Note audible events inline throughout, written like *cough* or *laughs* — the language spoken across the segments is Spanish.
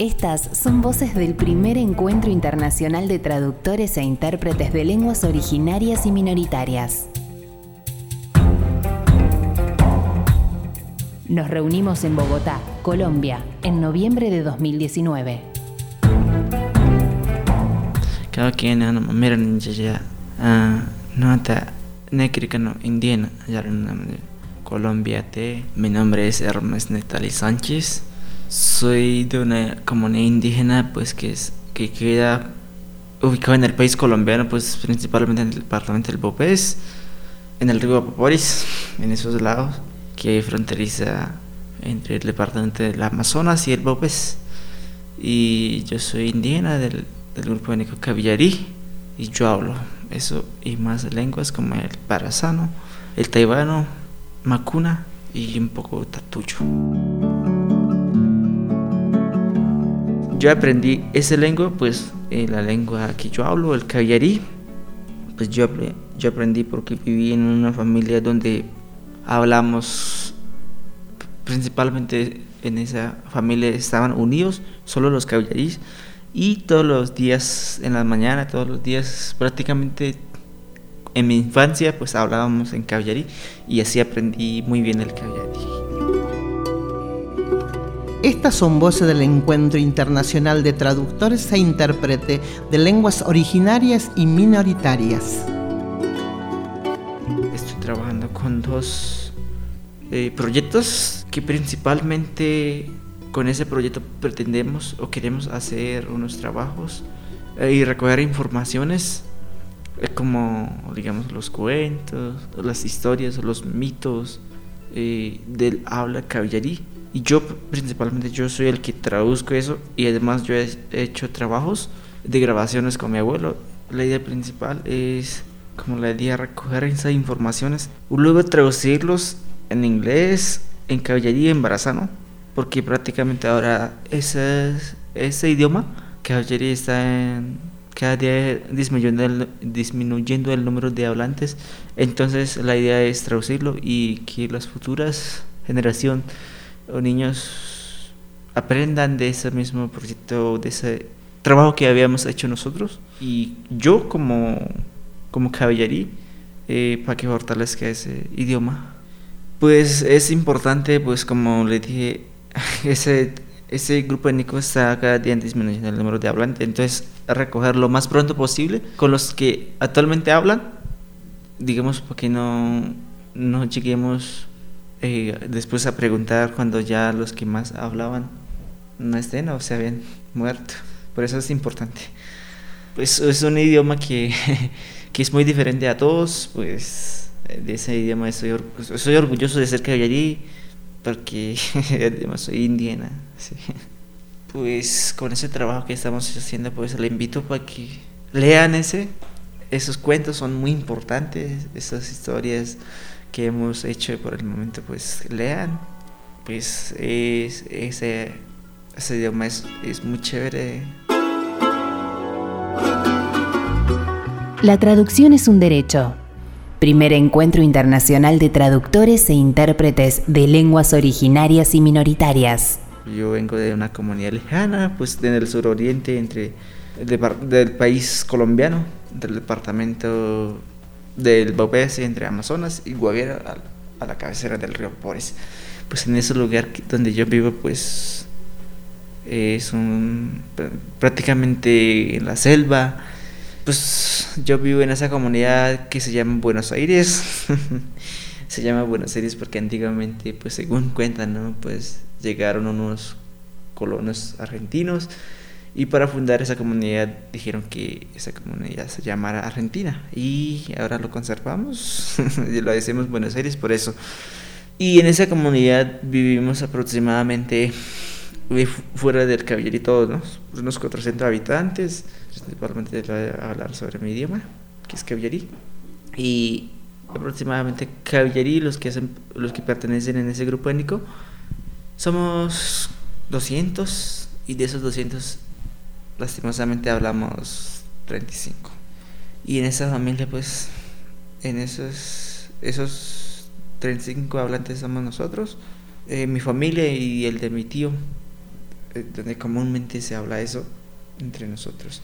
Estas son voces del primer encuentro internacional de traductores e intérpretes de lenguas originarias y minoritarias. Nos reunimos en Bogotá, Colombia, en noviembre de 2019. Cada quien no miran ya no está negricano indígena ya Colombia mi nombre es Hermes Netali Sánchez soy de una comunidad indígena pues que es que queda ubicada en el país colombiano pues principalmente en el departamento del Bopés en el río Apaporis en esos lados que fronteriza entre el departamento del Amazonas y el Bopés y yo soy indígena del, del grupo étnico Cavillarí y yo hablo eso y más lenguas como el parasano, el taibano, macuna y un poco tatuyo. Yo aprendí esa lengua, pues la lengua que yo hablo, el caviarí, pues yo, yo aprendí porque viví en una familia donde hablamos, principalmente en esa familia estaban unidos solo los cavillarís y todos los días en la mañana, todos los días prácticamente en mi infancia pues hablábamos en caviarí y así aprendí muy bien el caviarí. Estas son voces del Encuentro Internacional de Traductores e Intérprete de Lenguas Originarias y Minoritarias. Estoy trabajando con dos eh, proyectos que principalmente con ese proyecto pretendemos o queremos hacer unos trabajos eh, y recoger informaciones eh, como digamos los cuentos, las historias, los mitos eh, del habla cavillarí. Y yo principalmente yo soy el que traduzco eso y además yo he hecho trabajos de grabaciones con mi abuelo. La idea principal es como la idea recoger esas informaciones, luego traducirlos en inglés, en cavillarí y en barazano porque prácticamente ahora ese, ese idioma ayer está en, cada día disminuyendo el, disminuyendo el número de hablantes, entonces la idea es traducirlo y que las futuras generaciones o niños aprendan de ese mismo proyecto, de ese trabajo que habíamos hecho nosotros y yo como, como caballerí eh, para que fortalezca ese idioma. Pues es importante, pues como le dije, *laughs* ese, ese grupo étnico está cada día disminuyendo el número de hablantes, entonces recoger lo más pronto posible con los que actualmente hablan, digamos, porque no, no lleguemos eh, después a preguntar cuando ya los que más hablaban no estén o se habían muerto. Por eso es importante. Pues es un idioma que, *laughs* que es muy diferente a todos, pues de ese idioma estoy, soy orgulloso de ser que allí porque *laughs* además soy indígena. Pues con ese trabajo que estamos haciendo, pues le invito para que lean ese. Esos cuentos son muy importantes, esas historias que hemos hecho por el momento, pues lean. Pues es, ese, ese idioma es, es muy chévere. La traducción es un derecho primer encuentro internacional de traductores e intérpretes de lenguas originarias y minoritarias. Yo vengo de una comunidad lejana, pues en el suroriente entre del país colombiano, del departamento del Bopés entre Amazonas y Guaviare a, la cabecera del río Pores. Pues en ese lugar donde yo vivo, pues es un prácticamente en la selva pues yo vivo en esa comunidad que se llama Buenos Aires. *laughs* se llama Buenos Aires porque antiguamente, pues según cuentan, ¿no? Pues llegaron unos colonos argentinos y para fundar esa comunidad dijeron que esa comunidad se llamara Argentina y ahora lo conservamos *laughs* y lo decimos Buenos Aires por eso. Y en esa comunidad vivimos aproximadamente fuera del caballerito, ¿no? unos 400 habitantes principalmente voy a hablar sobre mi idioma, que es caviarí. Y aproximadamente caviarí, los que, hacen, los que pertenecen en ese grupo étnico, somos 200 y de esos 200 lastimosamente hablamos 35. Y en esa familia pues en esos, esos 35 hablantes somos nosotros, eh, mi familia y el de mi tío. eh, donde comúnmente se habla eso entre nosotros.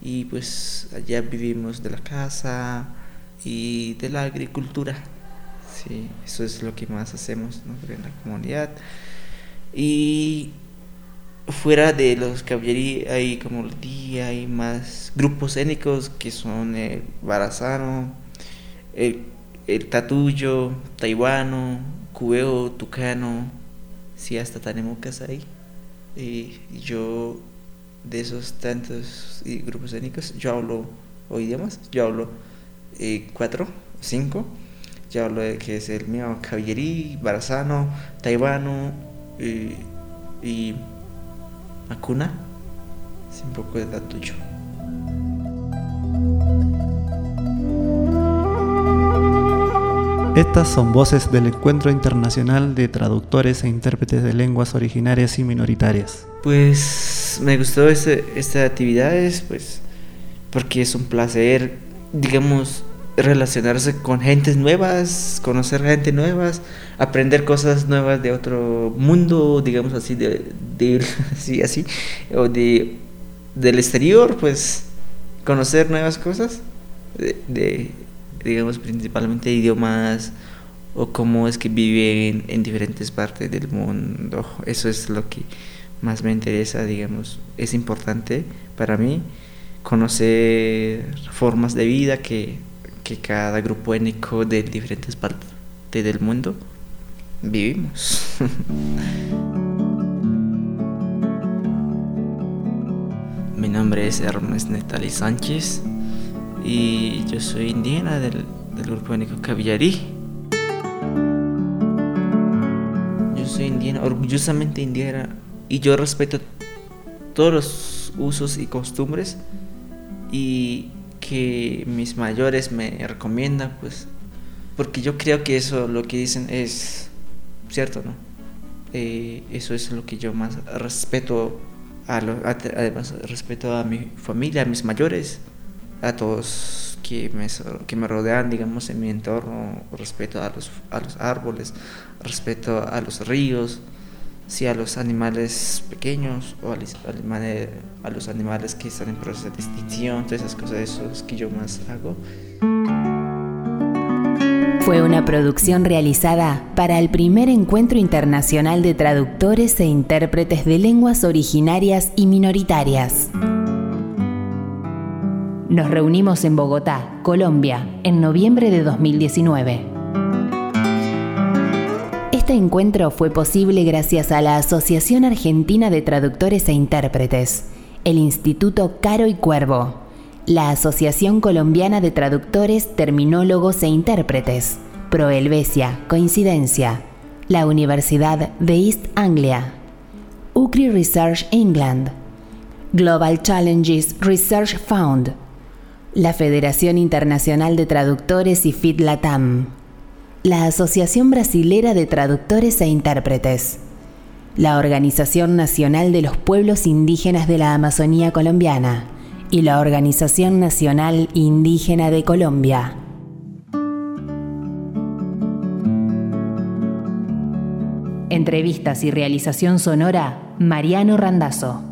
Y pues allá vivimos de la casa y de la agricultura. Sí, eso es lo que más hacemos en la comunidad. Y fuera de los caballerí hay como el día, hay más grupos étnicos que son el barazano, el, el tatuyo, taiwano, cubeo, tucano, sí, hasta tanemucas ahí. Y yo, de esos tantos grupos étnicos, yo hablo o idiomas, yo hablo eh, cuatro, cinco. Yo hablo de que es el mío caballerí, barazano, taiwano eh, y Acuna, es un poco de tuyo. Estas son voces del Encuentro Internacional de Traductores e Intérpretes de Lenguas Originarias y Minoritarias. Pues me gustó este, estas actividades, pues porque es un placer, digamos, relacionarse con gentes nuevas, conocer gente nuevas, aprender cosas nuevas de otro mundo, digamos así, de, de *laughs* así, o de, del exterior, pues conocer nuevas cosas, de, digamos principalmente idiomas o cómo es que viven en diferentes partes del mundo. Eso es lo que más me interesa, digamos, es importante para mí conocer formas de vida que que cada grupo étnico de diferentes partes del mundo vivimos. *laughs* Mi nombre es Hermes Netali Sánchez y yo soy indígena del, grupo étnico Cavillarí. Yo soy indígena, orgullosamente indígena, y yo respeto todos los usos y costumbres y que mis mayores me recomiendan, pues, porque yo creo que eso, lo que dicen es cierto, ¿no? Eh, eso es lo que yo más respeto, a además respeto a mi familia, a mis mayores, a todos que me, que me rodean, digamos, en mi entorno, respeto a los, a los árboles, respeto a los ríos, sí a los animales pequeños o a, los animales que están en proceso de extinción, todas esas cosas, eso es que yo más hago. Fue una producción realizada para el primer encuentro internacional de traductores e intérpretes de lenguas originarias y minoritarias. Nos reunimos en Bogotá, Colombia, en noviembre de 2019. Este encuentro fue posible gracias a la Asociación Argentina de Traductores e Intérpretes, el Instituto Caro y Cuervo, la Asociación Colombiana de Traductores, Terminólogos e Intérpretes, Proelvesia, Coincidencia, la Universidad de East Anglia, UCRI Research England, Global Challenges Research Fund, la Federación Internacional de Traductores y FIT Latam la Asociación Brasilera de Traductores e Intérpretes, la Organización Nacional de los Pueblos Indígenas de la Amazonía Colombiana y la Organización Nacional Indígena de Colombia. Entrevistas y realización sonora, Mariano Randazzo.